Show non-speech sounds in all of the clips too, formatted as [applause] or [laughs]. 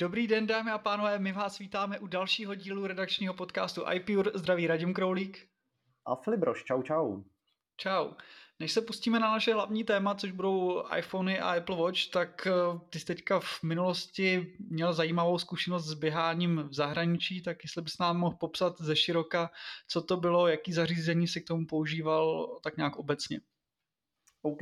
Dobrý den, dámy a pánové, my vás vítáme u dalšího dílu redakčního podcastu iPure. Zdraví Radim Kroulík. A Filip Broš, čau čau. Čau. Než se pustíme na naše hlavní téma, což budou iPhony a Apple Watch, tak eh, ty jsi teďka v minulosti měl zajímavou zkušenost s běháním v zahraničí, tak jestli bys nám mohl popsat ze široka, co to bylo, jaký zařízení si k tomu používal, tak nějak obecně. OK.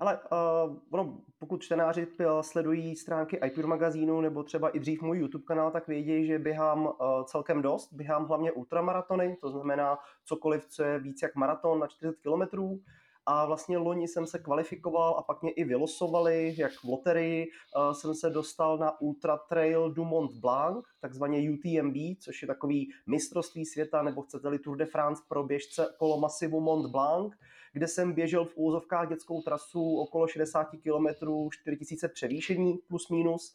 Ale uh, ono, pokud čtenáři uh, sledují stránky iPure magazínu nebo třeba i dřív můj YouTube kanál, tak vědí, že běhám uh, celkem dost. Běhám hlavně ultramaratony, to znamená cokoliv, co je víc jak maraton na 40 kilometrů a vlastně loni jsem se kvalifikoval a pak mě i vylosovali, jak v loterii uh, jsem se dostal na Ultra Trail du Mont Blanc, takzvaně UTMB, což je takový mistrovství světa, nebo chcete-li Tour de France pro běžce kolo masivu Mont Blanc, kde jsem běžel v úzovkách dětskou trasu okolo 60 km, 4000 převýšení plus minus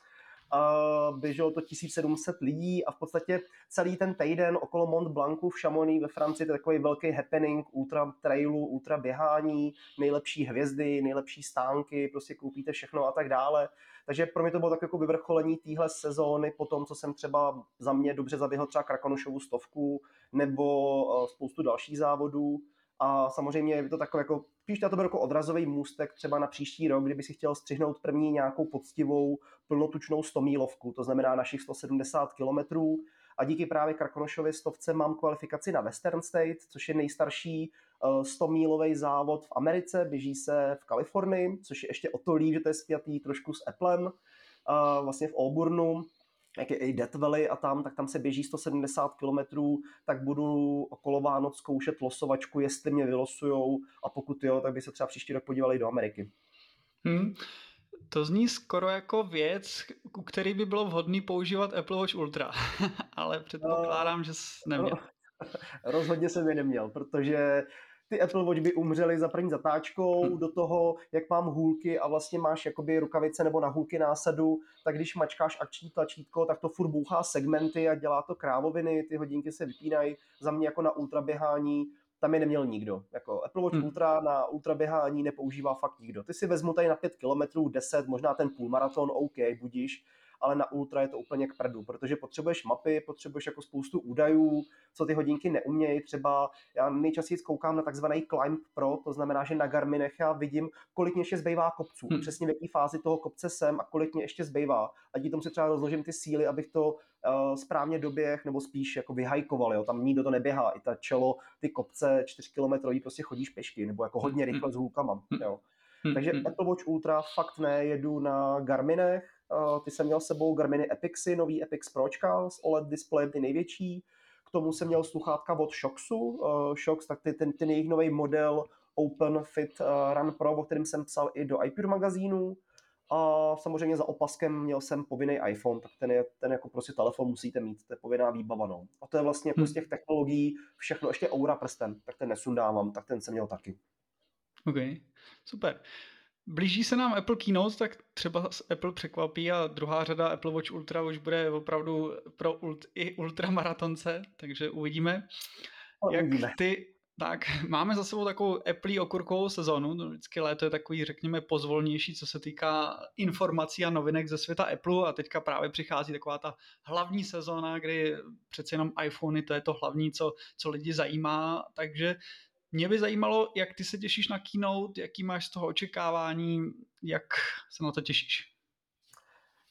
Uh, běželo to 1700 lidí a v podstatě celý ten týden okolo Mont Blancu v Chamonix ve Francii, to je takový velký happening, ultra trailu, ultra běhání, nejlepší hvězdy, nejlepší stánky, prostě koupíte všechno a tak dále. Takže pro mě to bylo tak jako vyvrcholení téhle sezóny po tom, co jsem třeba za mě dobře zaběhl třeba Krakonošovu stovku nebo uh, spoustu dalších závodů. A samozřejmě je to takové jako, spíš to byl jako odrazový můstek třeba na příští rok, kdyby si chtěl střihnout první nějakou poctivou plnotučnou 100 mílovku, to znamená našich 170 kilometrů. A díky právě Krakonošově stovce mám kvalifikaci na Western State, což je nejstarší 100-mílový eh, závod v Americe, běží se v Kalifornii, což je ještě o to líp, že to je spjatý trošku s Applem, vlastně v Auburnu jak je i Death Valley a tam, tak tam se běží 170 km, tak budu okolo Vánoc zkoušet losovačku, jestli mě vylosujou a pokud jo, tak by se třeba příští rok podívali do Ameriky. Hmm. To zní skoro jako věc, u který by bylo vhodný používat Apple Watch Ultra, [laughs] ale předpokládám, že jsi neměl. No, [laughs] rozhodně jsem je neměl, protože ty Apple Watch by umřely za první zatáčkou, hmm. do toho, jak mám hůlky a vlastně máš jakoby rukavice nebo na hůlky násadu, tak když mačkáš akční tlačítko, tak to furt bouchá segmenty a dělá to krávoviny, ty hodinky se vypínají za mě jako na ultraběhání, tam je neměl nikdo. Jako Apple Watch hmm. Ultra na ultraběhání nepoužívá fakt nikdo. Ty si vezmu tady na 5 km, 10, možná ten půlmaraton, OK, budíš, ale na ultra je to úplně k prdu, protože potřebuješ mapy, potřebuješ jako spoustu údajů, co ty hodinky neumějí. Třeba já nejčastěji koukám na takzvaný Climb Pro, to znamená, že na Garminech já vidím, kolik mě ještě zbývá kopců, hmm. přesně v jaké fázi toho kopce jsem a kolik mě ještě zbývá. A díky tomu si třeba rozložím ty síly, abych to uh, správně doběh nebo spíš jako vyhajkoval. Jo. Tam nikdo to neběhá. I ta čelo, ty kopce 4 km prostě chodíš pešky nebo jako hodně hmm. rychle s hůlkama. Jo. Takže Apple Watch Ultra fakt ne, jedu na Garminech, ty jsem měl s sebou Garminy Epixy, nový Epix Pročka s OLED displejem, ty největší. K tomu jsem měl sluchátka od Shoxu. Uh, Shox, tak ty, ten, ten jejich nový model Open Fit uh, Run Pro, o kterém jsem psal i do iPure magazínu. A samozřejmě za opaskem měl jsem povinný iPhone, tak ten, je, ten jako prostě telefon musíte mít, to je povinná výbava. No. A to je vlastně jako hmm. z těch technologií všechno, ještě Aura prsten, tak ten nesundávám, tak ten jsem měl taky. OK, super. Blíží se nám Apple Keynote, tak třeba Apple překvapí a druhá řada Apple Watch Ultra už bude opravdu pro ult, i ultramaratonce, takže uvidíme. Jak ty, tak máme za sebou takovou Apple okurkovou sezonu, no, vždycky léto je takový, řekněme, pozvolnější, co se týká informací a novinek ze světa Apple a teďka právě přichází taková ta hlavní sezóna, kdy přece jenom iPhony, to je to hlavní, co, co lidi zajímá, takže mě by zajímalo, jak ty se těšíš na keynote, jaký máš z toho očekávání, jak se na to těšíš.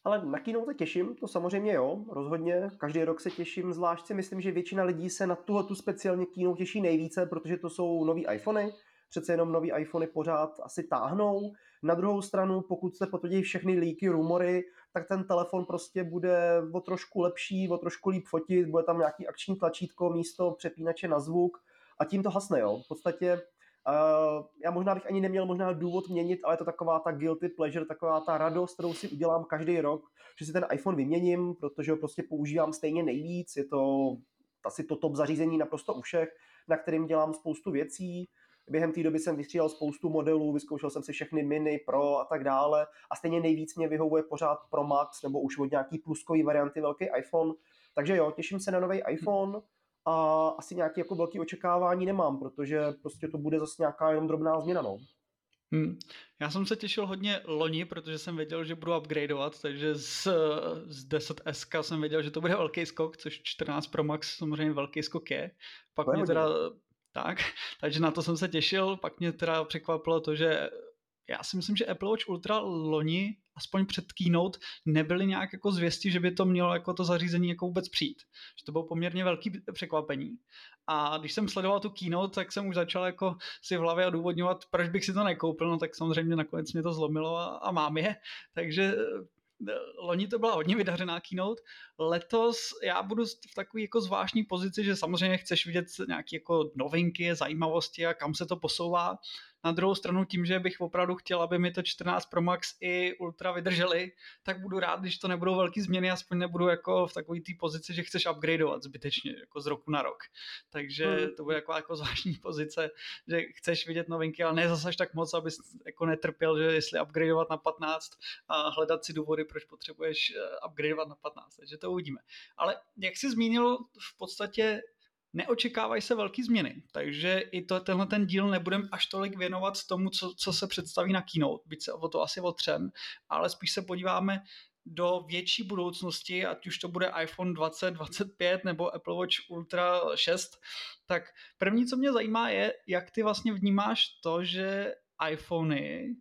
Ale na keynote těším, to samozřejmě jo, rozhodně. Každý rok se těším, zvlášť si myslím, že většina lidí se na tuhle tu speciálně keynote těší nejvíce, protože to jsou nový iPhony, přece jenom nový iPhony pořád asi táhnou. Na druhou stranu, pokud se potvrdí všechny líky, rumory, tak ten telefon prostě bude o trošku lepší, o trošku líp fotit, bude tam nějaký akční tlačítko místo přepínače na zvuk, a tím to hasne. Jo. V podstatě Uh, já možná bych ani neměl možná důvod měnit, ale je to taková ta guilty pleasure, taková ta radost, kterou si udělám každý rok, že si ten iPhone vyměním, protože ho prostě používám stejně nejvíc. Je to asi to top zařízení naprosto u všech, na kterým dělám spoustu věcí. Během té doby jsem vystřídal spoustu modelů, vyzkoušel jsem si všechny mini, pro a tak dále. A stejně nejvíc mě vyhovuje pořád Pro Max nebo už od nějaký pluskový varianty velký iPhone. Takže jo, těším se na nový iPhone a asi nějaké jako velké očekávání nemám, protože prostě to bude zase nějaká jenom drobná změna. No. Hmm. Já jsem se těšil hodně loni, protože jsem věděl, že budu upgradeovat, takže z, z 10S jsem věděl, že to bude velký skok, což 14 Pro Max samozřejmě velký skok je. Pak mě teda tak, [laughs] takže na to jsem se těšil, pak mě teda překvapilo to, že já si myslím, že Apple Watch Ultra loni, aspoň před keynote, nebyly nějak jako zvěsti, že by to mělo jako to zařízení jako vůbec přijít. Že to bylo poměrně velký překvapení. A když jsem sledoval tu keynote, tak jsem už začal jako si v hlavě odůvodňovat, proč bych si to nekoupil, no tak samozřejmě nakonec mě to zlomilo a, a mám je. Takže loni to byla hodně vydařená keynote. Letos já budu v takové jako zvláštní pozici, že samozřejmě chceš vidět nějaké jako novinky, zajímavosti a kam se to posouvá. Na druhou stranu tím, že bych opravdu chtěl, aby mi to 14 Pro Max i Ultra vydrželi, tak budu rád, když to nebudou velké změny, aspoň nebudu jako v takové té pozici, že chceš upgradeovat zbytečně, jako z roku na rok. Takže hmm. to bude jako, jako zvláštní pozice, že chceš vidět novinky, ale ne zase tak moc, abys jako netrpěl, že jestli upgradeovat na 15 a hledat si důvody, proč potřebuješ eh, upgradeovat na 15. Takže to uvidíme. Ale jak jsi zmínil, v podstatě neočekávají se velké změny, takže i to, tenhle ten díl nebudem až tolik věnovat tomu, co, co se představí na keynote, byť se o to asi otřem, ale spíš se podíváme do větší budoucnosti, ať už to bude iPhone 20, 25 nebo Apple Watch Ultra 6, tak první, co mě zajímá, je, jak ty vlastně vnímáš to, že iPhony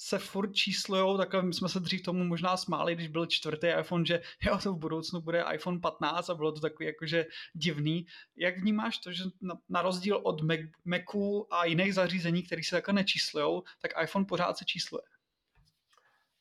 se furt číslujou, takhle my jsme se dřív tomu možná smáli, když byl čtvrtý iPhone, že [laughs] jo, to v budoucnu bude iPhone 15 a bylo to takový jakože divný. Jak vnímáš to, že na, na rozdíl od Mac, Macu a jiných zařízení, které se takhle nečíslujou, tak iPhone pořád se čísluje?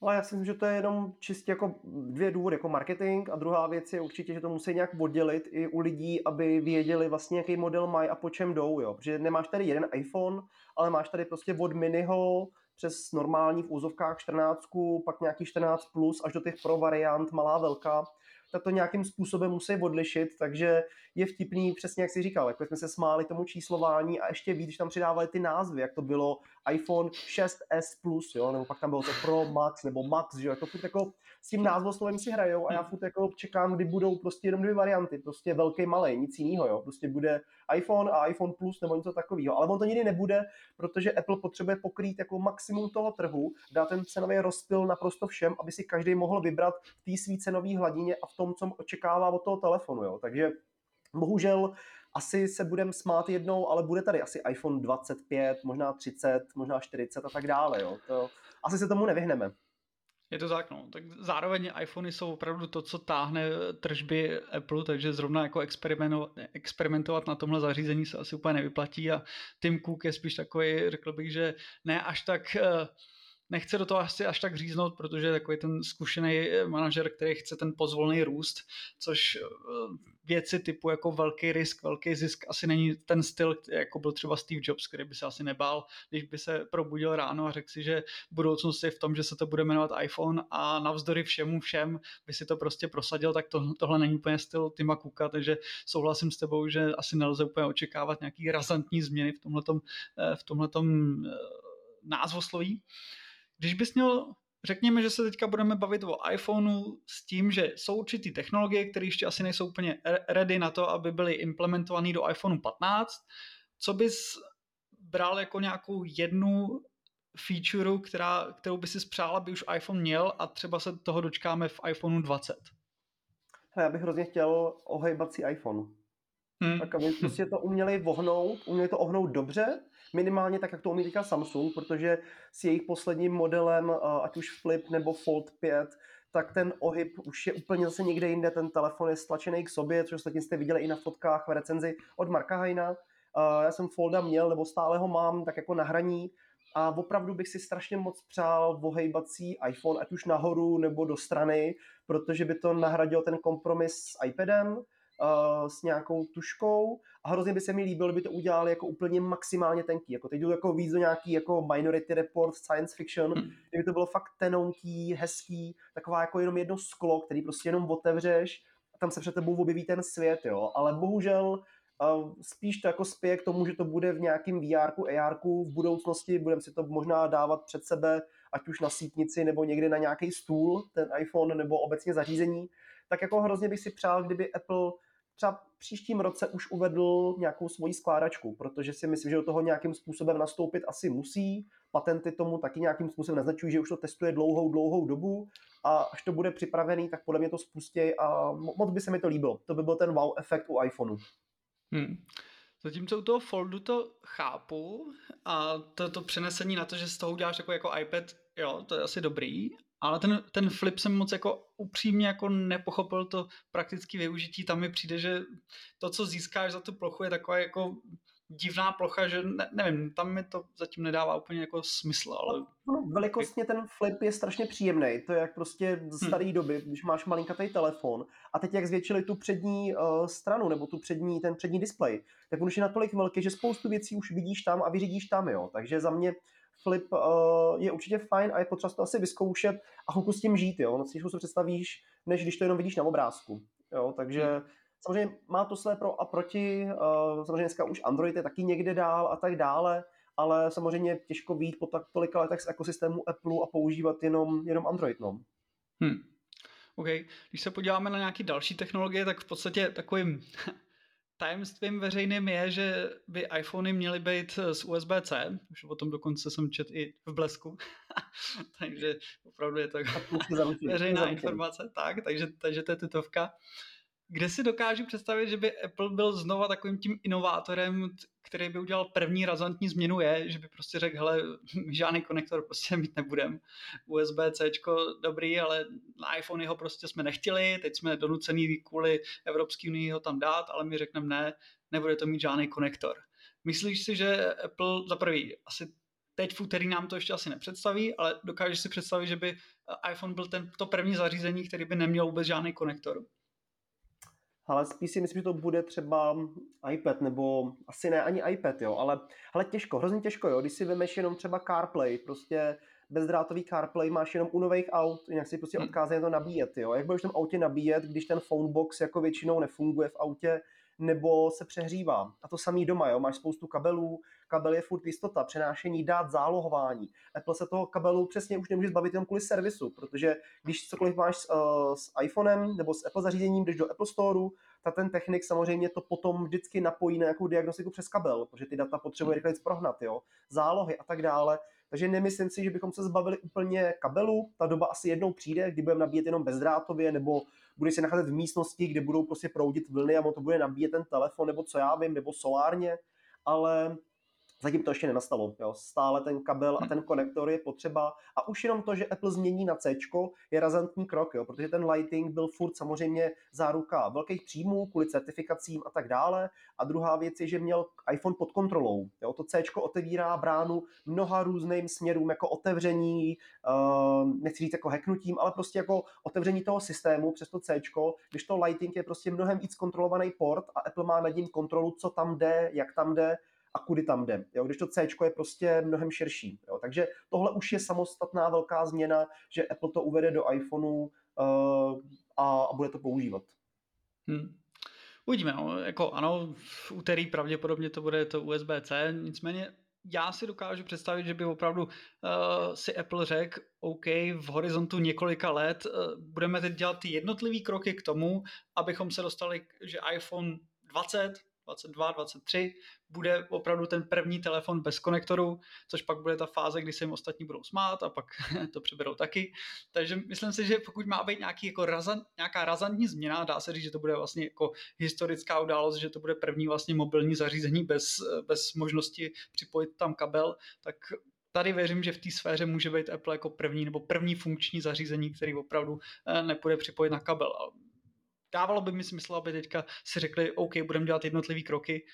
Ale já si myslím, že to je jenom čistě jako dvě důvody, jako marketing a druhá věc je určitě, že to musí nějak oddělit i u lidí, aby věděli vlastně, jaký model mají a po čem jdou, jo. Protože nemáš tady jeden iPhone, ale máš tady prostě od miniho přes normální v úzovkách 14, pak nějaký 14 plus až do těch pro variant malá velká, tak to nějakým způsobem musí odlišit, takže je vtipný, přesně jak si říkal, jako jsme se smáli tomu číslování a ještě víc, když tam přidávali ty názvy, jak to bylo iPhone 6s Plus, jo, nebo pak tam bylo to Pro Max nebo Max, že jo, jako furt jako s tím názvoslovem si hrajou a já furt jako čekám, kdy budou prostě jenom dvě varianty, prostě velký, malý, nic jiného, jo, prostě bude iPhone a iPhone Plus nebo něco takového, ale on to nikdy nebude, protože Apple potřebuje pokrýt jako maximum toho trhu, dá ten cenový rozpil naprosto všem, aby si každý mohl vybrat v té své cenové hladině a v tom, co očekává od toho telefonu, jo, takže bohužel asi se budeme smát jednou, ale bude tady asi iPhone 25, možná 30, možná 40 a tak dále. Jo. To, asi se tomu nevyhneme. Je to tak, no. Tak zároveň iPhony jsou opravdu to, co táhne tržby Apple, takže zrovna jako experimentovat, experimentovat na tomhle zařízení se asi úplně nevyplatí a Tim Cook je spíš takový, řekl bych, že ne až tak uh, nechce do toho asi až tak říznout, protože je takový ten zkušený manažer, který chce ten pozvolný růst, což eh, věci typu jako velký risk, velký zisk asi není ten styl, jako byl třeba Steve Jobs, který by se asi nebál, když by se probudil ráno a řekl si, že budoucnost je v tom, že se to bude jmenovat iPhone a navzdory všemu všem by si to prostě prosadil, tak to, tohle není úplně styl Tima Cooka, takže souhlasím s tebou, že asi nelze úplně očekávat nějaký razantní změny v tomhletom, eh, v tomhletom eh, názvosloví. Když bys měl, řekněme, že se teďka budeme bavit o iPhoneu s tím, že jsou určitý technologie, které ještě asi nejsou úplně ready na to, aby byly implementované do iPhoneu 15. Co bys bral jako nějakou jednu feature, která, kterou by si spřál, aby už iPhone měl a třeba se toho dočkáme v iPhoneu 20? Já bych hrozně chtěl ohejbací iPhone. Hmm. Tak aby prostě to uměli vohnout, uměli to ohnout dobře, minimálně tak, jak to umí teďka Samsung, protože s jejich posledním modelem, ať už Flip nebo Fold 5, tak ten ohyb už je úplně zase někde jinde, ten telefon je stlačený k sobě, což ostatně jste viděli i na fotkách v recenzi od Marka Hajna. Já jsem Folda měl, nebo stále ho mám tak jako na hraní. A opravdu bych si strašně moc přál vohejbací iPhone, ať už nahoru nebo do strany, protože by to nahradil ten kompromis s iPadem, uh, s nějakou tuškou a hrozně by se mi líbilo, kdyby to udělali jako úplně maximálně tenký. Jako teď jdu jako víc do nějaký jako Minority Report, science fiction, hmm. kdyby to bylo fakt tenonký, hezký, taková jako jenom jedno sklo, který prostě jenom otevřeš a tam se před tebou objeví ten svět, jo. Ale bohužel Uh, spíš to jako spěje k tomu, že to bude v nějakém VR, AR, v budoucnosti budeme si to možná dávat před sebe, ať už na sítnici nebo někde na nějaký stůl, ten iPhone nebo obecně zařízení, tak jako hrozně bych si přál, kdyby Apple třeba příštím roce už uvedl nějakou svoji skládačku, protože si myslím, že do toho nějakým způsobem nastoupit asi musí. Patenty tomu taky nějakým způsobem naznačují, že už to testuje dlouhou, dlouhou dobu a až to bude připravený, tak podle mě to spustí a moc by se mi to líbilo. To by byl ten wow efekt u iPhoneu. Hmm. Zatímco u toho Foldu to chápu a to, to přenesení na to, že z toho uděláš jako, jako iPad, jo, to je asi dobrý, ale ten, ten flip jsem moc jako upřímně jako nepochopil to praktické využití. Tam mi přijde, že to, co získáš za tu plochu, je taková jako divná plocha, že ne, nevím, tam mi to zatím nedává úplně jako smysl, ale... No, velikostně ten flip je strašně příjemný, to je jak prostě z hm. staré hmm. doby, když máš malinkatý telefon a teď jak zvětšili tu přední uh, stranu nebo tu přední, ten přední displej, tak on už je natolik velký, že spoustu věcí už vidíš tam a vyřídíš tam, jo, takže za mě flip uh, je určitě fajn a je potřeba to asi vyzkoušet a chvilku s tím žít, jo, no, si to představíš, než když to jenom vidíš na obrázku, jo, takže hmm Samozřejmě má to své pro a proti, uh, samozřejmě dneska už Android je taky někde dál a tak dále, ale samozřejmě těžko být po tak tolika letech z ekosystému Apple a používat jenom, jenom Android. No. Hmm. OK. Když se podíváme na nějaké další technologie, tak v podstatě takovým tajemstvím veřejným je, že by iPhony měly být z USB-C, už o tom dokonce jsem čet i v blesku, [laughs] takže opravdu je to veřejná informace, tak, takže, takže to je tutovka kde si dokážu představit, že by Apple byl znova takovým tím inovátorem, který by udělal první razantní změnu je, že by prostě řekl, hele, [laughs] žádný konektor prostě mít nebudem. USB-C dobrý, ale na iPhone ho prostě jsme nechtěli, teď jsme donucený kvůli Evropské unii ho tam dát, ale my řekneme ne, nebude to mít žádný konektor. Myslíš si, že Apple za prvý asi teď v úterý nám to ještě asi nepředstaví, ale dokážeš si představit, že by iPhone byl ten, to první zařízení, který by neměl vůbec žádný konektor? Ale spíš si myslím, že to bude třeba iPad, nebo asi ne ani iPad, jo, ale, ale těžko, hrozně těžko, jo, když si vemeš jenom třeba CarPlay, prostě bezdrátový CarPlay máš jenom u nových aut, jinak si prostě hm. odkázají to nabíjet, jo, jak budeš v tom autě nabíjet, když ten phonebox jako většinou nefunguje v autě, nebo se přehřívá. A to samý doma, jo? máš spoustu kabelů, kabel je furt jistota, přenášení dát, zálohování. Apple se toho kabelu přesně už nemůže zbavit jenom kvůli servisu, protože když cokoliv máš s, uh, s iPhonem nebo s Apple zařízením, jdeš do Apple Store, tak ten technik samozřejmě to potom vždycky napojí na nějakou diagnostiku přes kabel, protože ty data potřebuje rychle prohnat, jo? zálohy a tak dále. Takže nemyslím si, že bychom se zbavili úplně kabelu. Ta doba asi jednou přijde, kdy budeme nabíjet jenom bezdrátově, nebo bude se nacházet v místnosti, kde budou prostě proudit vlny a on to bude nabíjet ten telefon, nebo co já vím, nebo solárně. Ale Zatím to ještě nenastalo. Jo. Stále ten kabel a hm. ten konektor je potřeba. A už jenom to, že Apple změní na C, je razantní krok, jo, protože ten Lighting byl furt samozřejmě záruka velkých příjmů kvůli certifikacím a tak dále. A druhá věc je, že měl iPhone pod kontrolou. Jo. To C otevírá bránu mnoha různým směrům, jako otevření, uh, nechci říct jako hacknutím, ale prostě jako otevření toho systému přes to C, když to Lighting je prostě mnohem víc kontrolovaný port a Apple má nad ním kontrolu, co tam jde, jak tam jde a kudy tam jde. Jo? Když to C je prostě mnohem širší. Jo? Takže tohle už je samostatná velká změna, že Apple to uvede do iPhoneu uh, a, a bude to používat. Hmm. Uvidíme, no. jako ano, v úterý pravděpodobně to bude to USB-C, nicméně já si dokážu představit, že by opravdu uh, si Apple řekl, OK, v horizontu několika let uh, budeme teď dělat ty jednotlivé kroky k tomu, abychom se dostali, že iPhone 20 22, 23 bude opravdu ten první telefon bez konektoru, což pak bude ta fáze, kdy se jim ostatní budou smát a pak [laughs] to přeberou taky. Takže myslím si, že pokud má být nějaký jako razan, nějaká razantní změna, dá se říct, že to bude vlastně jako historická událost, že to bude první vlastně mobilní zařízení bez, bez možnosti připojit tam kabel, tak tady věřím, že v té sféře může být Apple jako první nebo první funkční zařízení, který opravdu eh, nepůjde připojit na kabel dávalo by mi smysl, aby teďka si řekli, OK, budeme dělat jednotlivé kroky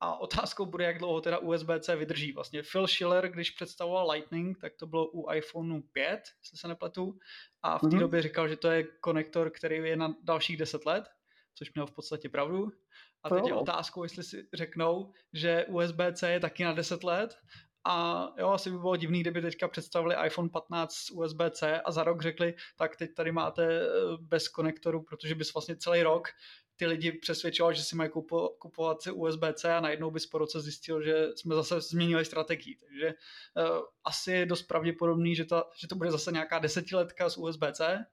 a otázkou bude, jak dlouho teda USB-C vydrží. Vlastně Phil Schiller, když představoval Lightning, tak to bylo u iPhoneu 5, jestli se nepletu, a v té mm-hmm. době říkal, že to je konektor, který je na dalších 10 let. což měl v podstatě pravdu. A teď je otázkou, jestli si řeknou, že USB-C je taky na 10 let a jo, asi by bylo divný, kdyby teďka představili iPhone 15 s USB-C a za rok řekli, tak teď tady máte eh, bez konektoru, protože bys vlastně celý rok ty lidi přesvědčoval, že si mají kupo, kupovat USB-C a najednou bys po roce zjistil, že jsme zase změnili strategii. Takže uh, asi je dost pravděpodobný, že, ta, že to bude zase nějaká desetiletka s USB-C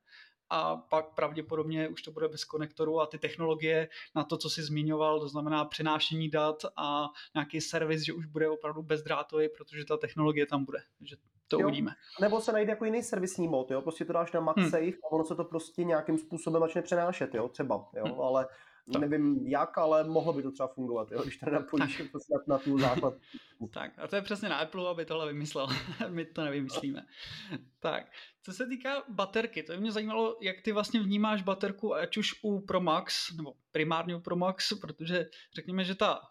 a pak pravděpodobně už to bude bez konektoru a ty technologie na to, co si zmiňoval, to znamená přenášení dat a nějaký servis, že už bude opravdu bezdrátový, protože ta technologie tam bude. Takže to jo. uvidíme. Nebo se najde jako jiný servisní mod, jo? prostě to dáš na MagSafe hmm. a ono se to prostě nějakým způsobem začne přenášet, jo? třeba, jo? Hmm. ale tak. nevím jak, ale mohlo by to třeba fungovat, jo? když to napojíš na, na tu základ. [laughs] tak a to je přesně na Apple, aby tohle vymyslel. [laughs] My to nevymyslíme. tak, co se týká baterky, to by mě zajímalo, jak ty vlastně vnímáš baterku, ať už u Pro Max, nebo primárně u Pro Max, protože řekněme, že ta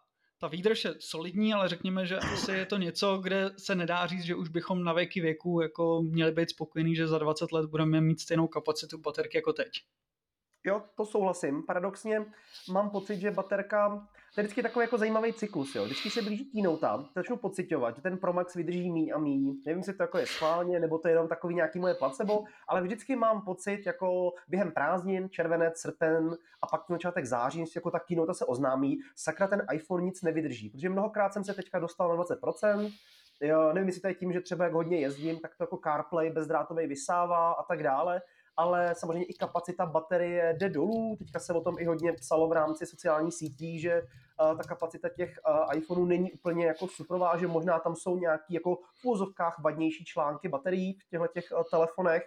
ta výdrž je solidní, ale řekněme, že asi je to něco, kde se nedá říct, že už bychom na věky věku jako měli být spokojení, že za 20 let budeme mít stejnou kapacitu baterky jako teď. Jo, to souhlasím. Paradoxně mám pocit, že baterka, to je vždycky takový jako zajímavý cyklus, jo. Vždycky se blíží keynote, začnu pocitovat, že ten Promax vydrží míň a míň. Nevím, jestli to jako je schválně, nebo to je jenom takový nějaký moje placebo, ale vždycky mám pocit, jako během prázdnin, červenec, srpen a pak začátek září, jako ta keynote se oznámí, sakra ten iPhone nic nevydrží, protože mnohokrát jsem se teďka dostal na 20%, Jo, nevím, jestli to je tím, že třeba jak hodně jezdím, tak to jako CarPlay bezdrátový vysává a tak dále, ale samozřejmě i kapacita baterie jde dolů. Teďka se o tom i hodně psalo v rámci sociálních sítí, že uh, ta kapacita těch uh, iPhoneů není úplně jako suprová, že možná tam jsou nějaký jako v úvozovkách vadnější články baterií v těchto těch uh, telefonech.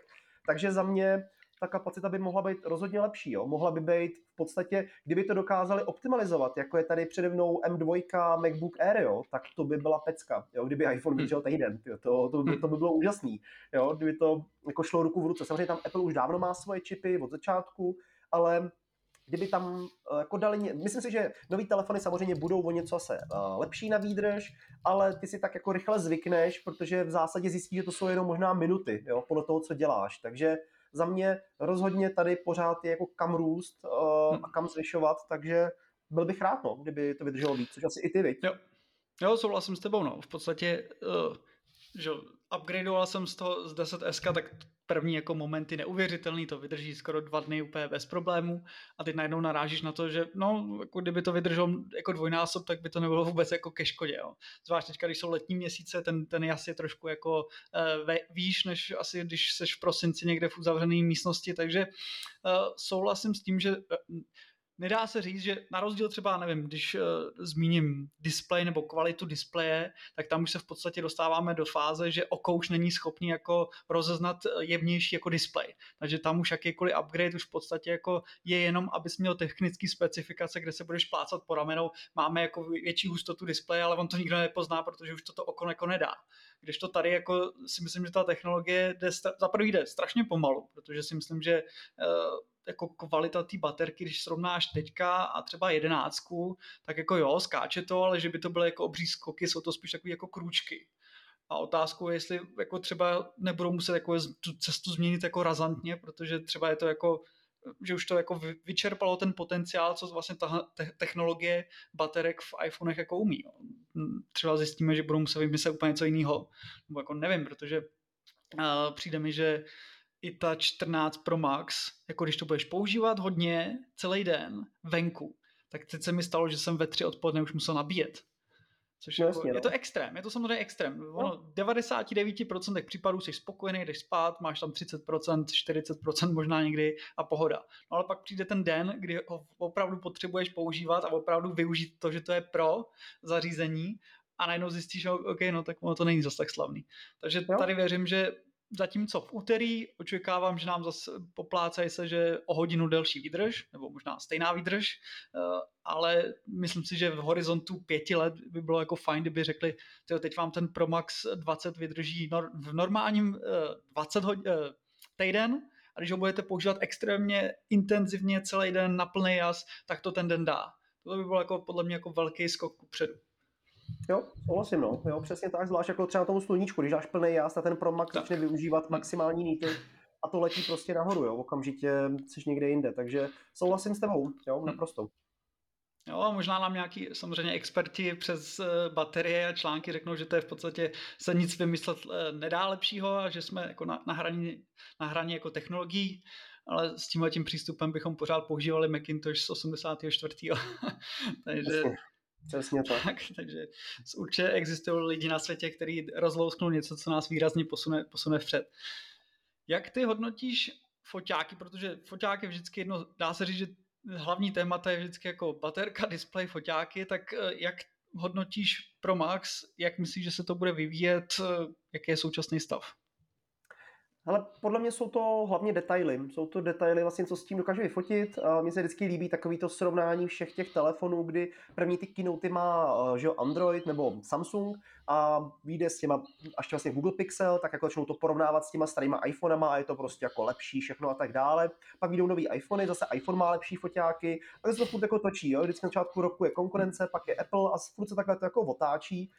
Takže za mě ta kapacita by mohla být rozhodně lepší. Jo? Mohla by být v podstatě, kdyby to dokázali optimalizovat, jako je tady přede mnou M2 MacBook Air, jo? tak to by byla pecka. Jo? Kdyby iPhone vydržel hmm. týden, jo? To, to, by, to by bylo úžasný. Jo? Kdyby to jako šlo ruku v ruce. Samozřejmě tam Apple už dávno má svoje čipy od začátku, ale kdyby tam eh, jako dali, myslím si, že nový telefony samozřejmě budou o něco se uh, lepší na výdrž, ale ty si tak jako rychle zvykneš, protože v zásadě zjistíš, že to jsou jenom možná minuty, jo, podle toho, co děláš. Takže za mě rozhodně tady pořád je jako kam růst uh, a kam zvyšovat, takže byl bych rád, no, kdyby to vydrželo víc, což asi i ty, viď? Jo, jo souhlasím s tebou, no. V podstatě, uh, že upgradeoval jsem z toho z 10S, tak první jako momenty neuvěřitelný, to vydrží skoro dva dny úplně bez problémů a teď najednou narážíš na to, že no, jako kdyby to vydrželo jako dvojnásob, tak by to nebylo vůbec jako ke škodě, jo. Zvlášť teďka, když jsou letní měsíce, ten, ten jas je trošku jako ve, výš, než asi když seš v prosinci někde v uzavřené místnosti, takže uh, souhlasím s tím, že uh, nedá se říct, že na rozdíl třeba, nevím, když uh, zmíním display nebo kvalitu displeje, tak tam už se v podstatě dostáváme do fáze, že oko už není schopný jako rozeznat eh, jevnější jako display. Takže tam už jakýkoliv upgrade už v podstatě jako je jenom, abys měl technické specifikace, kde se budeš plácat po ramenou. Máme jako větší hustotu displeje, ale on to nikdo nepozná, protože už to to oko jako nedá. Když to tady jako si myslím, že ta technologie jde, za prvý jde strašně pomalu, protože si myslím, že uh, jako kvalita té baterky, když srovnáš teďka a třeba jedenáctku, tak jako jo, skáče to, ale že by to byly jako obří skoky, jsou to spíš takové jako krůčky. A otázkou je, jestli jako třeba nebudou muset jako tu cestu změnit jako razantně, protože třeba je to jako že už to jako vyčerpalo ten potenciál, co vlastně ta technologie baterek v iPhonech jako umí. Jo. Třeba zjistíme, že budou muset vymyslet úplně něco jiného. Nebo jako nevím, protože přijde mi, že i ta 14 Pro Max, jako když to budeš používat hodně, celý den, venku, tak teď se mi stalo, že jsem ve tři odpoledne už musel nabíjet. Což no, jako, jasně, je no. to extrém, je to samozřejmě extrém. Ono, no. 99% případů jsi spokojený, jdeš spát, máš tam 30%, 40% možná někdy a pohoda. No ale pak přijde ten den, kdy ho opravdu potřebuješ používat a opravdu využít to, že to je pro zařízení a najednou zjistíš, že OK, no tak ono to není zase tak slavný. Takže jo. tady věřím, že zatímco v úterý očekávám, že nám zase poplácají se, že o hodinu delší výdrž, nebo možná stejná výdrž, eh, ale myslím si, že v horizontu pěti let by bylo jako fajn, kdyby řekli, teď vám ten Pro Max 20 vydrží v normálním 20 eh, hodin, eh, týden, a když ho budete používat extrémně intenzivně celý den na plný jas, tak to ten den dá. To by bylo jako podle mě jako velký skok kupředu. Jo, souhlasím, no. Jo, přesně tak, zvlášť jako třeba tomu sluníčku, když dáš plný jas a ten Pro Max začne využívat maximální níty, a to letí prostě nahoru, jo, okamžitě jsi někde jinde, takže souhlasím s tebou, jo, hm. naprosto. Jo, a možná nám nějaký samozřejmě experti přes eh, baterie a články řeknou, že to je v podstatě se nic vymyslet eh, nedá lepšího a že jsme jako na, na, hraní, na hraní jako technologií, ale s tímhle tím přístupem bychom pořád používali Macintosh z 84. [laughs] takže, Přesně [laughs] tak. tak. Takže určitě existují lidi na světě, kteří rozlousknou něco, co nás výrazně posune, posune vpřed. Jak ty hodnotíš foťáky, protože foťák je vždycky jedno, dá se říct, že hlavní témata je vždycky jako baterka, display, foťáky, tak eh, jak hodnotíš pro Max, jak myslíš, že se to bude vyvíjet, eh, jaký je současný stav? Ale podle mě jsou to hlavně detaily. Jsou to detaily, vlastně, co s tím dokáže vyfotit. Mně se vždycky líbí takový to srovnání všech těch telefonů, kdy první ty keynote má eh, že Android nebo Samsung a vyjde s těma, až vlastně Google Pixel, tak jako začnou to porovnávat s těma starýma iPhonema a je to prostě jako lepší všechno a tak dále. Pak vyjdou nový iPhony, zase iPhone má lepší foťáky a to se to furt jako točí. Jo? Vždycky na začátku roku je konkurence, pak je Apple a furt se takhle to jako otáčí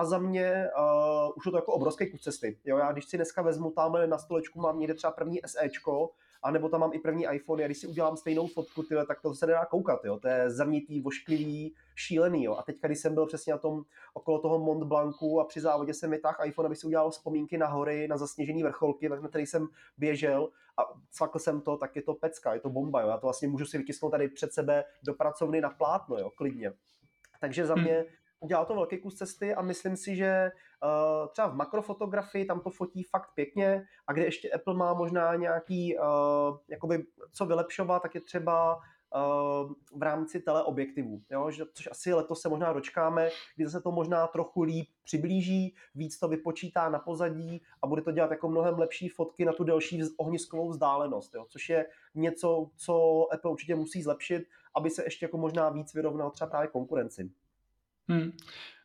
a za mě uh, už je to jako obrovský kus cesty. Jo, já když si dneska vezmu tamhle na stolečku, mám někde třeba první SEčko, a nebo tam mám i první iPhone, a když si udělám stejnou fotku, tyhle, tak to se nedá koukat, jo. to je zrnitý, vošklivý, šílený. Jo. A teď, když jsem byl přesně na tom okolo toho Mont Blancu a při závodě jsem vytáhl iPhone, aby si udělal vzpomínky na hory, na zasněžený vrcholky, na který jsem běžel a cvakl jsem to, tak je to pecka, je to bomba. Jo. Já to vlastně můžu si vytisknout tady před sebe do pracovny na plátno, jo, klidně. Takže za hmm. mě udělal to velký kus cesty a myslím si, že uh, třeba v makrofotografii tam to fotí fakt pěkně a kde ještě Apple má možná nějaký, uh, jakoby co vylepšovat, tak je třeba uh, v rámci teleobjektivů, jo? Že, což asi letos se možná dočkáme, kdy zase to možná trochu líp přiblíží, víc to vypočítá na pozadí a bude to dělat jako mnohem lepší fotky na tu delší ohniskovou vzdálenost, jo? což je něco, co Apple určitě musí zlepšit, aby se ještě jako možná víc vyrovnal třeba právě konkurenci. Hmm.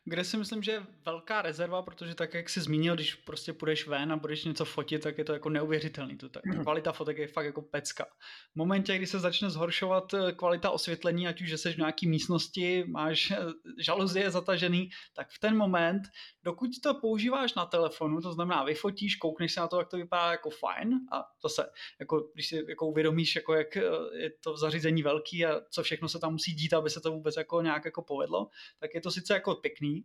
Kde si myslím, že je velká rezerva, protože tak, jak jsi zmínil, když prostě půjdeš ven a budeš něco fotit, tak je to jako neuvěřitelný. To, ta kvalita fotek je fakt jako pecka. V momentě, kdy se začne zhoršovat eh, kvalita osvětlení, ať už že jsi v nějaké místnosti, máš eh, žaluzie zatažený, tak v ten moment, dokud to používáš na telefonu, to znamená vyfotíš, koukneš se na to, jak to vypadá jako fajn a zase, jako, když si jako uvědomíš, jako jak eh, je to v zařízení velký a co všechno se tam musí dít, aby se to vůbec jako nějak jako povedlo, tak je to sice jako pěkný,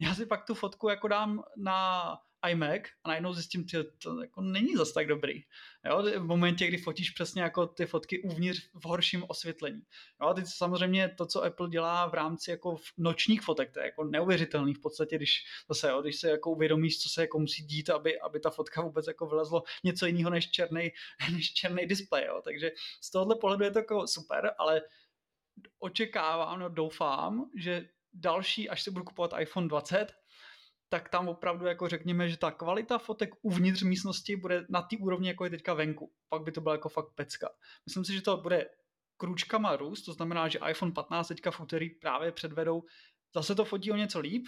já si pak tu fotku jako dám na iMac a najednou zjistím, že to jako není zas tak dobrý. Jo? V momentě, kdy fotíš přesně jako ty fotky uvnitř v horším osvětlení. Jo? A teď samozřejmě to, co Apple dělá v rámci jako nočních fotek, to je jako neuvěřitelný v podstatě, když zase, jo, když se jako uvědomíš, co se jako musí dít, aby, aby ta fotka vůbec jako vylezlo něco jiného než černý, [laughs] než černý displej. Jo? Takže z tohohle pohledu je to jako super, ale očekávám, no doufám, že další, až si budu kupovat iPhone 20, tak tam opravdu jako řekněme, že ta kvalita fotek uvnitř místnosti bude na té úrovni, jako je teďka venku. Pak by to bylo jako fakt pecka. Myslím si, že to bude krůčkama růst, to znamená, že iPhone 15 teďka v úterý právě předvedou, zase to fotí o něco líp,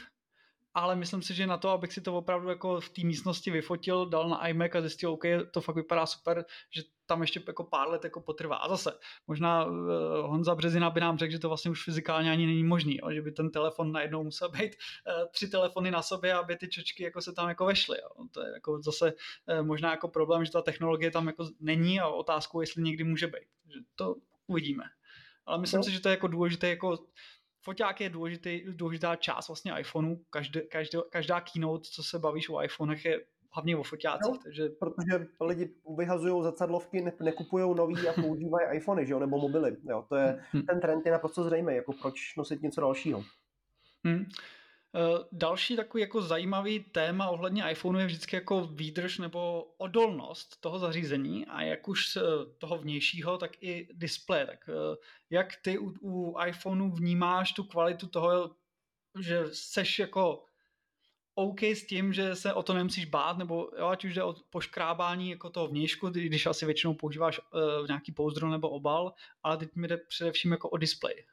ale myslím si, že na to, abych si to opravdu jako v té místnosti vyfotil, dal na iMac a zjistil, OK, to fakt vypadá super, že tam ještě jako pár let jako potrvá. A zase, možná uh, Honza Březina by nám řekl, že to vlastně už fyzikálně ani není možný, jo? že by ten telefon najednou musel být uh, tři telefony na sobě, aby ty čočky jako se tam jako vešly. Jo? To je jako zase uh, možná jako problém, že ta technologie tam jako není a otázkou, jestli někdy může být. Že to uvidíme. Ale myslím no. si, že to je jako důležité jako foťák je důležitý, důležitá část vlastně iPhoneu. Každé, každé, každá keynote, co se bavíš o iPhonech, je hlavně o foťácích. No, takže... Protože lidi vyhazují zrcadlovky, ne, nekupují nový a používají iPhony, že jo, nebo mobily. Jo, to je, hmm. ten trend je naprosto zřejmý, jako proč nosit něco dalšího. Hmm. Další takový jako zajímavý téma ohledně iPhoneu je vždycky jako výdrž nebo odolnost toho zařízení a jak už toho vnějšího, tak i displeje. Tak uh, jak ty u, u iPhoneu vnímáš tu kvalitu toho, že seš jako OK s tím, že se o to nemusíš bát, nebo jo, ať už jde o poškrábání jako toho vnějšku, když asi většinou používáš uh, nějaký pouzdro nebo obal, ale teď mi jde především jako o displej.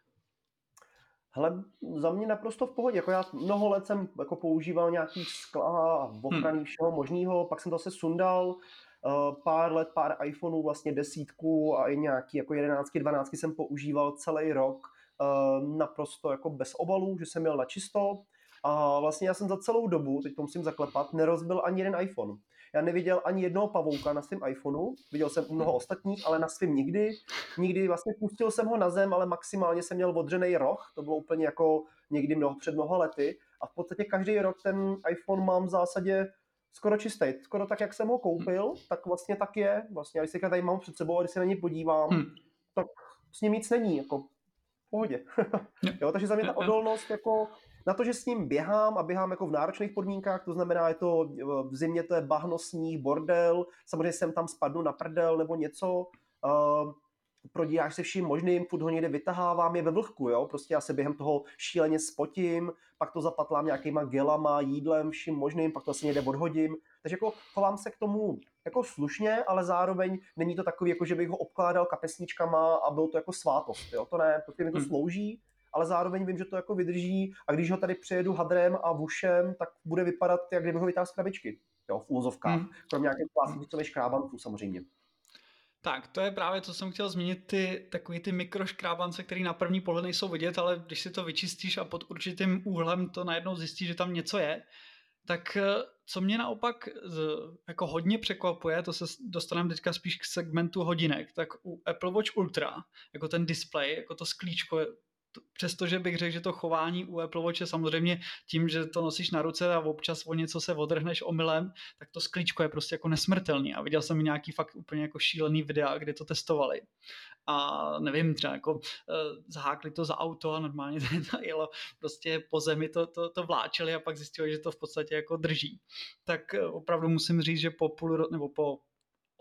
Hele, za mě naprosto v pohodě. Jako já mnoho let jsem jako používal nějaký skla a ochrany hmm. všeho možného, pak jsem to se sundal, uh, pár let, pár iPhoneů, vlastně desítku a i nějaký jako jedenáctky, dvanáctky jsem používal celý rok uh, naprosto jako bez obalů, že jsem měl na čisto a vlastně já jsem za celou dobu, teď to musím zaklepat, nerozbil ani jeden iPhone. Já neviděl ani jednoho pavouka na svém iPhoneu, viděl jsem mnoho ostatních, ale na svém nikdy. Nikdy vlastně pustil jsem ho na zem, ale maximálně jsem měl odřený roh, to bylo úplně jako někdy mnoho, před mnoha lety. A v podstatě každý rok ten iPhone mám v zásadě skoro čistý. Skoro tak, jak jsem ho koupil, tak vlastně tak je. Vlastně, když si tady mám před sebou a když se na ně podívám, hmm. tak s ním nic není, jako v pohodě. jo, [laughs] takže za mě ta odolnost jako na to, že s ním běhám a běhám jako v náročných podmínkách, to znamená, je to v zimě to je bahno, sníh, bordel, samozřejmě jsem tam spadnu na prdel nebo něco, uh, prodíráš se vším možným, furt ho někde vytahávám, je ve vlhku, jo, prostě já se během toho šíleně spotím, pak to zapatlám nějakýma gelama, jídlem, vším možným, pak to asi někde odhodím, takže jako chovám se k tomu jako slušně, ale zároveň není to takový, jako že bych ho obkládal kapesničkama a byl to jako svátost, jo, to ne, protože mi to hmm. slouží, ale zároveň vím, že to jako vydrží a když ho tady přejedu hadrem a vušem, tak bude vypadat, jak kdyby ho vytáhl z krabičky, jo, v úzovkách, hmm. kromě nějakých plasticových škrábanců samozřejmě. Tak, to je právě, co jsem chtěl zmínit, ty takový ty mikroškrábance, které na první pohled nejsou vidět, ale když si to vyčistíš a pod určitým úhlem to najednou zjistíš, že tam něco je, tak eh, co mě naopak jako hodně překvapuje, to se dostaneme teďka spíš k segmentu hodinek, tak u Apple Watch Ultra, jako ten display, jako to sklíčko přestože bych řekl, že to chování u Apple Watche samozřejmě tím, že to nosíš na ruce a občas o něco se odrhneš omylem, tak to sklíčko je prostě jako nesmrtelný. A viděl jsem nějaký fakt úplně jako šílený videa, kde to testovali. A nevím, třeba jako uh, zahákli to za auto a normálně [laughs] to jelo prostě po zemi to, to, to vláčeli a pak zjistili, že to v podstatě jako drží. Tak uh, opravdu musím říct, že po půl nebo po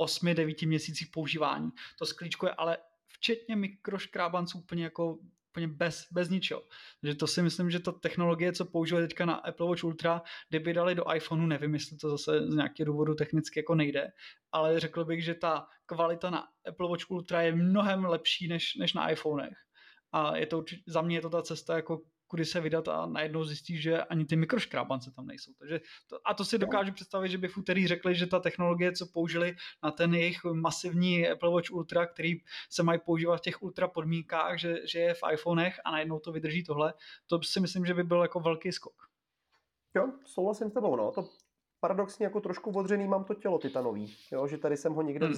8-9 měsících používání to sklíčko je ale včetně mikroškrábanců úplně jako úplně bez, bez ničeho. Takže to si myslím, že ta technologie, co používají teďka na Apple Watch Ultra, kdyby dali do iPhoneu, nevím, jestli to zase z nějakého důvodu technicky jako nejde, ale řekl bych, že ta kvalita na Apple Watch Ultra je mnohem lepší než, než na iPhonech. A je to za mě je to ta cesta jako kudy se vydat a najednou zjistí, že ani ty mikroškrábance tam nejsou. Takže to, a to si dokážu představit, že by v úterý řekli, že ta technologie, co použili na ten jejich masivní Apple Watch Ultra, který se mají používat v těch ultra podmínkách, že, že je v iPhonech a najednou to vydrží tohle, to si myslím, že by byl jako velký skok. Jo, souhlasím s tebou, no. To paradoxně jako trošku odřený mám to tělo titanový, jo, že tady jsem ho někde hmm.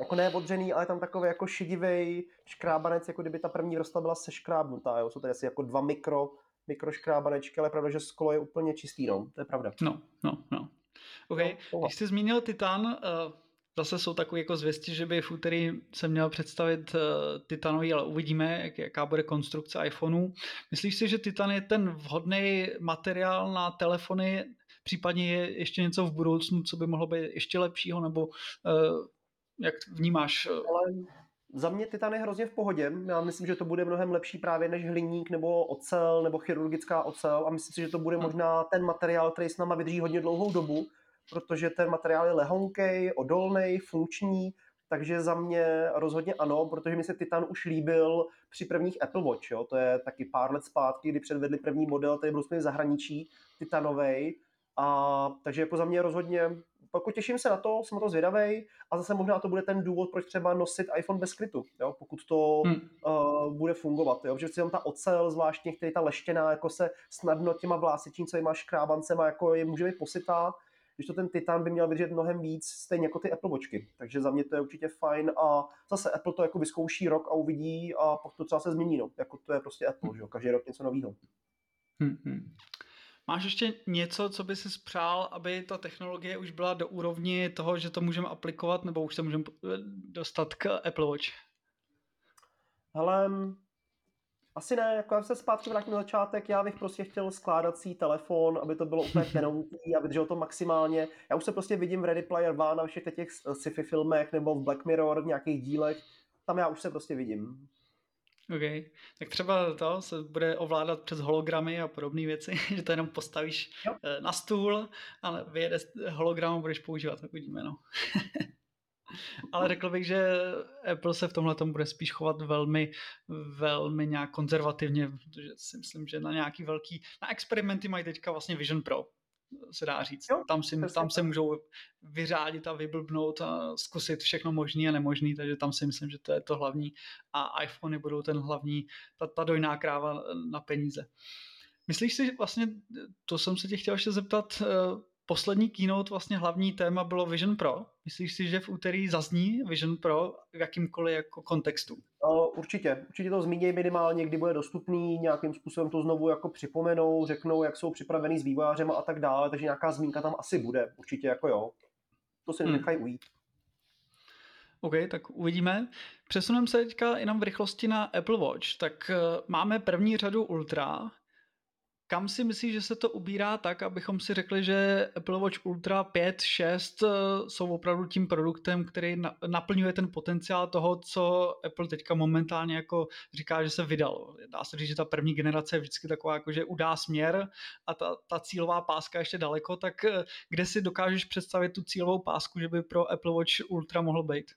Jako ne odřený, ale tam takový jako šedivý škrábanec, jako kdyby ta první vrstva byla seškrábnutá, jo. Jsou tady asi jako dva mikro, mikroškrábanečky, ale pravda, že sklo je úplně čistý, no. To je pravda. No, no, no. OK, no, když jsi zmínil Titan, uh, zase jsou takové jako zvěsti, že by v úterý se měl představit uh, Titanový, ale uvidíme, jak, jaká bude konstrukce iPhoneu. Myslíš si, že Titan je ten vhodný materiál na telefony, případně je ještě něco v budoucnu, co by mohlo být ještě lepšího, nebo uh, jak vnímáš? Eh, Ale za mě Titan je hrozně v pohodě. Já myslím, že to bude mnohem lepší právě než hliník nebo ocel nebo chirurgická ocel a myslím si, že to bude hm. možná ten materiál, který s náma vydrží hodně dlouhou dobu, protože ten materiál je lehonkej, odolný, funkční, takže za mě rozhodně ano, protože mi se Titan už líbil při prvních Apple Watch, jo? to je taky pár let zpátky, kdy předvedli první model, který byl v zahraničí, Titanovej, a takže jako za mě rozhodně jako těším se na to, jsem na to zvědavý a zase možná to bude ten důvod, proč třeba nosit iPhone bez skrytu, jo, pokud to hmm. uh, bude fungovat, jo, protože si tam ta ocel, zvláštně který ta leštěná, jako se snadno těma vlásičnicovýma škrábancema, jako je může být posytá, když to ten Titan by měl vydržet mnohem víc, stejně jako ty Apple Watchky. Takže za mě to je určitě fajn a zase Apple to jako vyzkouší rok a uvidí a pak to třeba se změní, no. Jako to je prostě Apple, že jo, každý rok něco nového. Hmm, hmm. Máš ještě něco, co by si přál, aby ta technologie už byla do úrovni toho, že to můžeme aplikovat, nebo už se můžeme dostat k Apple Watch? Ale asi ne, jako já se zpátky vrátím na začátek, já bych prostě chtěl skládací telefon, aby to bylo úplně [laughs] tenoutý a vydrželo to maximálně. Já už se prostě vidím v Ready Player One na všech těch sci-fi filmech nebo v Black Mirror v nějakých dílech, tam já už se prostě vidím. OK. Tak třeba to se bude ovládat přes hologramy a podobné věci, [laughs] že to jenom postavíš jo. Eh, na stůl a vyjede hologram a budeš používat, tak uvidíme, no. [laughs] Ale řekl bych, že Apple se v tomhle tomu bude spíš chovat velmi, velmi nějak konzervativně, protože si myslím, že na nějaký velký, na experimenty mají teďka vlastně Vision Pro, se dá říct. Jo, tam, si, tam se můžou vyřádit a vyblbnout a zkusit všechno možné a nemožné, takže tam si myslím, že to je to hlavní a iPhony budou ten hlavní, ta, ta dojná kráva na peníze. Myslíš si vlastně, to jsem se tě chtěl ještě zeptat, eh, poslední keynote vlastně hlavní téma bylo Vision Pro. Myslíš si, že v úterý zazní Vision Pro v jakýmkoliv jako kontextu? Určitě, určitě to zmíní minimálně, kdy bude dostupný, nějakým způsobem to znovu jako připomenou, řeknou, jak jsou připravený s vývojářem a tak dále, takže nějaká zmínka tam asi bude, určitě jako jo. To si hmm. nechají ujít. OK, tak uvidíme. Přesuneme se teďka jenom v rychlosti na Apple Watch. Tak uh, máme první řadu Ultra, kam si myslíš, že se to ubírá tak, abychom si řekli, že Apple Watch Ultra 5, 6 eh, jsou opravdu tím produktem, který naplňuje ten potenciál toho, co Apple teďka momentálně jako říká, že se vydal. Dá se říct, že ta první generace je vždycky taková, jako že udá směr a ta, ta cílová páska ještě daleko, tak eh, kde si dokážeš představit tu cílovou pásku, že by pro Apple Watch Ultra mohl být?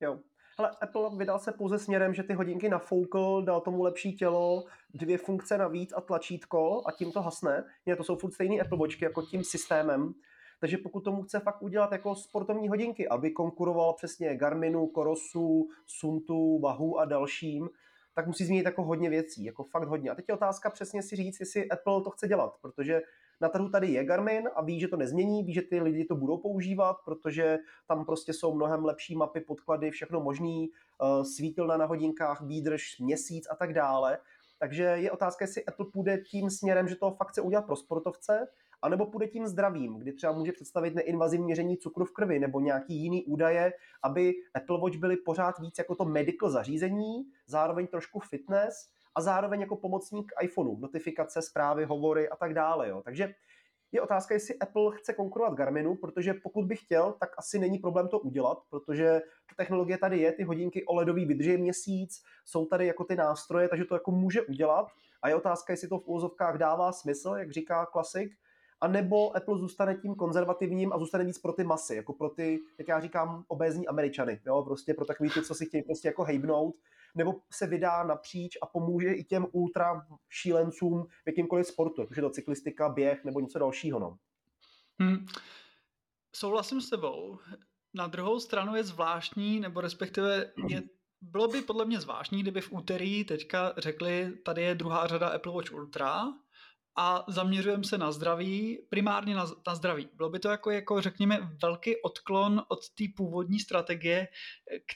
Jo, ale Apple vydal se pouze směrem, že ty hodinky nafoukl, dal tomu lepší tělo, dvě funkce navíc a tlačítko a tím to hasne. Ne, to jsou furt stejný Apple Watchky jako tím systémem. Takže pokud tomu chce fakt udělat jako sportovní hodinky, aby konkuroval přesně Garminu, Korosu, Suntu, Vahu a dalším, tak musí změnit jako hodně věcí, jako fakt hodně. A teď je otázka přesně si říct, jestli Apple to chce dělat, protože na trhu tady je Garmin a ví, že to nezmění, ví, že ty lidi to budou používat, protože tam prostě jsou mnohem lepší mapy, podklady, všechno možný, eh, svítilna na hodinkách, výdrž, měsíc a tak dále. Takže je otázka, jestli Apple půjde tím směrem, že to fakt chce udělat pro sportovce, anebo půjde tím zdravím, kdy třeba může představit neinvazivní měření cukru v krvi nebo nějaký jiný údaje, aby Apple Watch byly pořád víc jako to medical zařízení, zároveň trošku fitness a zároveň jako pomocník iPhoneu, notifikace, zprávy, hovory a tak dále. Jo. Takže je otázka, jestli Apple chce konkurovat Garminu, protože pokud by chtěl, tak asi není problém to udělat, protože ta technologie tady je, ty hodinky OLEDový vydrží měsíc, jsou tady jako ty nástroje, takže to jako může udělat. A je otázka, jestli to v úvozovkách dává smysl, jak říká klasik, a nebo Apple zůstane tím konzervativním a zůstane víc pro ty masy, jako pro ty, jak já říkám, obézní američany, jo, prostě pro takový ty, co si chtějí prostě jako hejbnout, nebo se vydá napříč a pomůže i těm ultra šílencům v jakýmkoliv sportu, jako je to cyklistika, běh nebo něco dalšího, no. Hmm. Souhlasím s tebou. Na druhou stranu je zvláštní, nebo respektive je, bylo by podle mě zvláštní, kdyby v úterý teďka řekli, tady je druhá řada Apple Watch Ultra, a zaměřujeme se na zdraví, primárně na, na zdraví. Bylo by to jako, jako řekněme, velký odklon od té původní strategie k,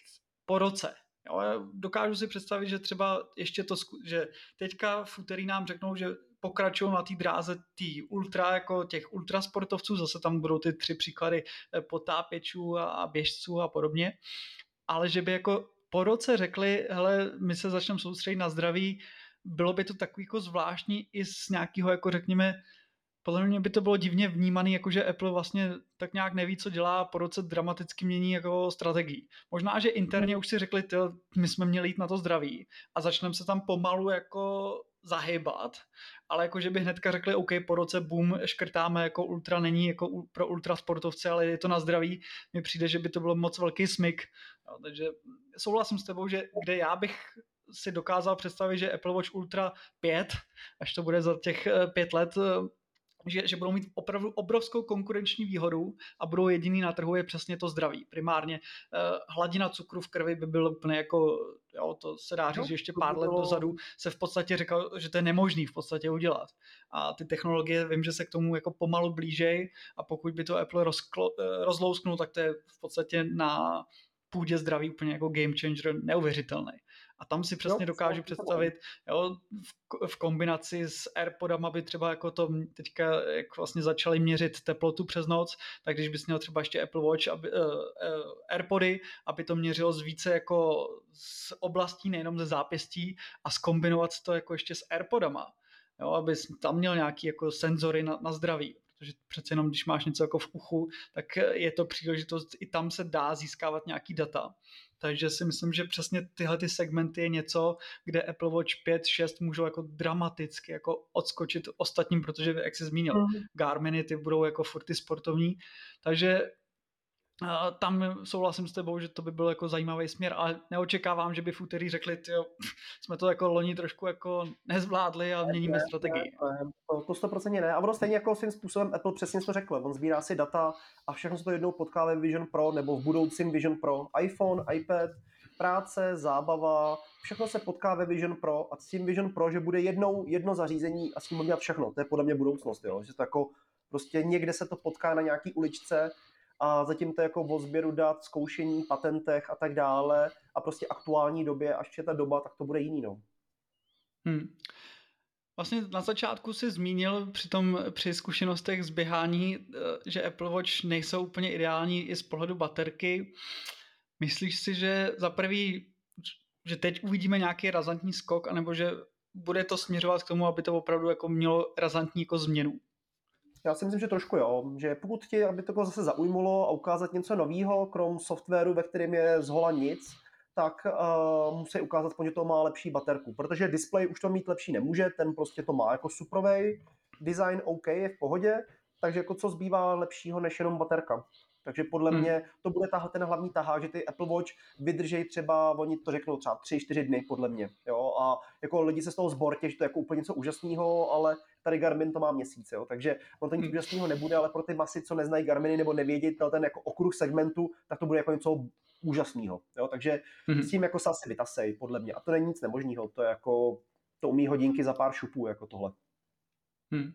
po roce. Jo, dokážu si představit, že třeba ještě to, že teďka v úterý nám řeknou, že pokračují na té dráze tý ultra, jako těch ultrasportovců, zase tam budou ty tři příklady eh, potápěčů a, a běžců a podobně, ale že by jako po roce řekli, hele, my se začneme soustředit na zdraví, bylo by to takový jako zvláštní i z nějakého, jako řekněme, podle mě by to bylo divně vnímaný, jako že Apple vlastně tak nějak neví, co dělá, po roce dramaticky mění jako strategii. Možná, že interně už si řekli, ty, my jsme měli jít na to zdraví a začneme se tam pomalu jako zahybat, ale jako že by hnedka řekli, OK, po roce boom, škrtáme, jako ultra není jako pro ultra sportovce, ale je to na zdraví, mi přijde, že by to bylo moc velký smyk. No, takže souhlasím s tebou, že kde já bych si dokázal představit, že Apple Watch Ultra 5, až to bude za těch eh, pět let, eh, že, že budou mít opravdu obrovskou konkurenční výhodu a budou jediný na trhu je přesně to zdraví. Primárně eh, hladina cukru v krvi by byl úplně jako, jo, to se dá říct, no, že ještě pár let dozadu se v podstatě říkal, že to je nemožný v podstatě udělat. A ty technologie, vím, že se k tomu jako pomalu blížej a pokud by to Apple rozklo, rozlousknul, tak to je v podstatě na půdě zdraví úplně jako game changer neuvěřitelný. A tam si přesně no, dokážu představit, jo, v, v kombinaci s Airpodama by třeba jako to teďka, jak vlastně začali měřit teplotu přes noc, tak když bys měl třeba ještě Apple Watch, aby, uh, uh, Airpody, aby to měřilo z více jako z oblastí, nejenom ze zápěstí a skombinovat to jako ještě s Airpodama, jo, aby tam měl nějaký jako senzory na, na zdraví protože přece jenom, když máš něco jako v uchu, tak je to příležitost, i tam se dá získávat nějaký data. Takže si myslím, že přesně tyhle ty segmenty je něco, kde Apple Watch 5, 6 můžou jako dramaticky jako odskočit ostatním, protože jak jsi zmínil, mm. Garminy ty budou jako furt ty sportovní. Takže tam souhlasím s tebou, že to by byl jako zajímavý směr, ale neočekávám, že by v úterý řekli, jo, [laughs] jsme to jako loni trošku jako nezvládli a měníme ne, strategii. Ne, ne, to, to 100% ne. A ono stejně jako svým způsobem Apple přesně to řekl. On sbírá si data a všechno se to jednou potká ve Vision Pro nebo v budoucím Vision Pro. iPhone, iPad, práce, zábava, všechno se potká ve Vision Pro a s tím Vision Pro, že bude jednou jedno zařízení a s tím dělat všechno. To je podle mě budoucnost, jo? že to jako Prostě někde se to potká na nějaký uličce a zatím to jako o sběru dat, zkoušení, patentech a tak dále a prostě aktuální době, až je ta doba, tak to bude jiný, no. Hmm. Vlastně na začátku si zmínil při, tom, při zkušenostech z běhání, eh, že Apple Watch nejsou úplně ideální i z pohledu baterky. Myslíš si, že za prvý, že teď uvidíme nějaký razantní skok, anebo že bude to směřovat k tomu, aby to opravdu jako mělo razantní jako změnu? Já si myslím, že trošku jo, že pokud ti, aby to zase zaujmulo a ukázat něco nového, krom softwaru, ve kterém je zhola nic, tak uh, musí ukázat, že to má lepší baterku, protože display už to mít lepší nemůže, ten prostě to má jako suprovej, design OK, je v pohodě, takže jako co zbývá lepšího než jenom baterka. Takže podle hmm. mě to bude tahle ten hlavní tahák, že ty Apple Watch vydrží třeba, oni to řeknou třeba 3-4 dny, podle mě. Jo? A jako lidi se z toho zbortě, že to je jako úplně něco úžasného, ale tady Garmin to má měsíc, jo? takže on to nic hmm. úžasného nebude, ale pro ty masy, co neznají Garminy nebo nevědí ten jako okruh segmentu, tak to bude jako něco úžasného. Takže hmm. s tím jako se asi vytasej, podle mě. A to není nic nemožného, to je jako, to umí hodinky za pár šupů, jako tohle. Hmm.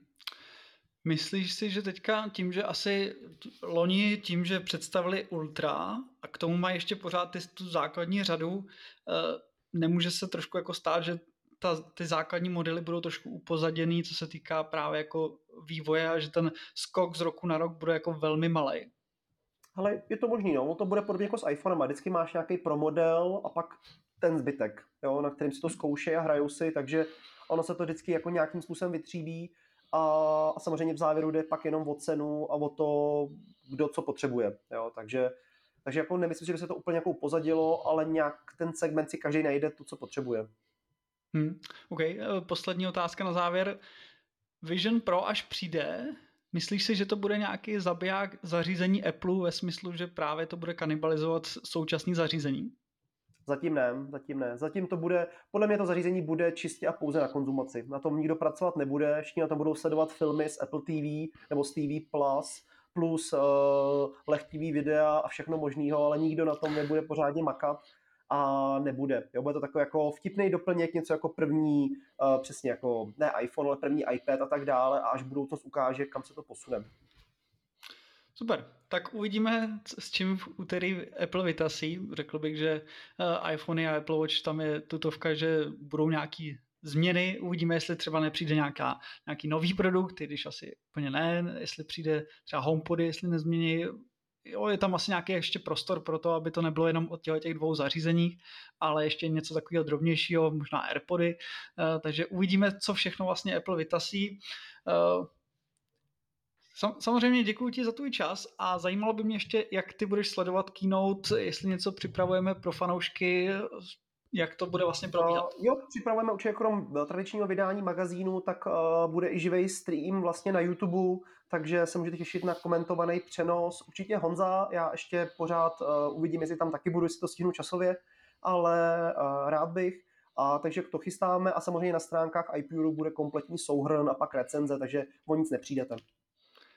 Myslíš si, že teďka tím, že asi loni tím, že představili Ultra a k tomu mají ještě pořád ty, tu základní řadu, eh, nemůže se trošku jako stát, že ta, ty základní modely budou trošku upozaděný, co se týká právě jako vývoje a že ten skok z roku na rok bude jako velmi malý. Ale je to možný, no. To bude podobně jako s iPhonem. Vždycky máš nějaký pro model a pak ten zbytek, jo, na kterým si to zkoušejí a hrajou si, takže ono se to vždycky jako nějakým způsobem vytříbí a, a samozřejmě v závěru jde pak jenom o cenu a o to, kdo co potřebuje. Jo? Takže, takže jako nemyslím, že by se to úplně jako upozadilo, ale nějak ten segment si každý najde to, co potřebuje. Hmm, OK, eh, poslední otázka na závěr. Vision Pro až přijde, myslíš si, že to bude nějaký zabiják zařízení Apple ve smyslu, že právě to bude kanibalizovat současné zařízení? Zatím ne, zatím ne. Zatím to bude, podle mě to zařízení bude čistě a pouze na konzumaci. Na tom nikdo pracovat nebude, všichni na tom budou sledovat filmy z Apple TV nebo z TV Plus, plus uh, lehtivý videa a všechno možného, ale nikdo na tom nebude pořádně makat a nebude. Jo, bude to takový jako vtipný doplněk, něco jako první, uh, přesně jako ne iPhone, ale první iPad a tak dále a až budoucnost ukáže, kam se to posune. Super, tak uvidíme, s čím v úterý Apple vytasí. Řekl bych, že eh, iPhone a Apple Watch tam je tutovka, že budou nějaký změny. Uvidíme, jestli třeba nepřijde nějaká, nějaký nový produkt, když asi úplně ne, jestli přijde třeba HomePody, jestli nezmění. Jo, je tam asi nějaký ještě prostor pro to, aby to nebylo jenom od těch dvou zařízeních, ale ještě něco takového drobnějšího, možná AirPody. Eh, takže uvidíme, co všechno vlastně Apple vytasí. Eh, Sam, samozřejmě děkuji ti za tvůj čas a zajímalo by mě ještě, jak ty budeš sledovat keynote, jestli něco připravujeme pro fanoušky, jak to bude vlastně probíhat? Uh, jo, připravujeme určitě krom tradičního vydání magazínu, tak uh, bude i živý stream vlastně na YouTube, takže se můžete těšit na komentovaný přenos. Určitě Honza, já ještě pořád uh, uvidím, jestli tam taky budu, jestli to stihnu časově, ale uh, rád bych. A takže to chystáme a samozřejmě na stránkách iPuru bude kompletní souhrn a pak recenze, takže o nic nepřijdete.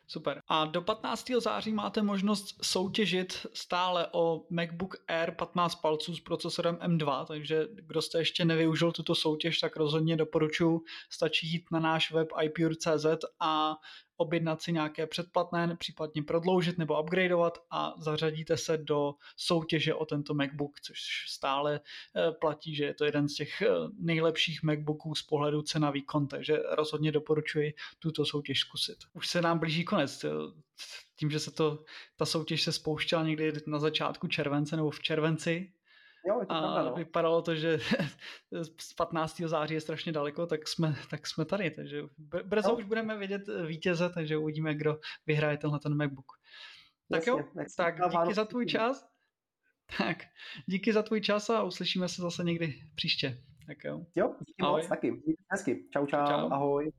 Super. A do 15. září máte možnost soutěžit stále o MacBook Air 15 palců s procesorem M2, takže kdo jste ještě nevyužil tuto soutěž, tak rozhodně doporučuji, stačí jít na náš web ipure.cz a objednat si nějaké předplatné, případně prodloužit nebo upgradeovat a zařadíte se do soutěže o tento MacBook, což stále eh, platí, že je to jeden z těch eh, nejlepších MacBooků z pohledu cena výkon, takže rozhodně doporučuji tuto soutěž zkusit. Už se nám blíží konec. Tím, že se to, ta soutěž se spouštěla někdy na začátku července nebo v červenci, Jo, je to a pravda, no. vypadalo to, že [laughs] z 15. září je strašně daleko, tak jsme, tak jsme tady. Takže brzo no. už budeme vidět eh, vítěze, takže uvidíme, kdo vyhraje tenhle ten MacBook. Tak jo, tak díky za tvůj čas. Tak, díky za tvůj čas a uslyšíme se zase někdy příště. Tak jo. Jo, díky ahoj. moc taky. Hezky. Čau, čau, čau. ahoj.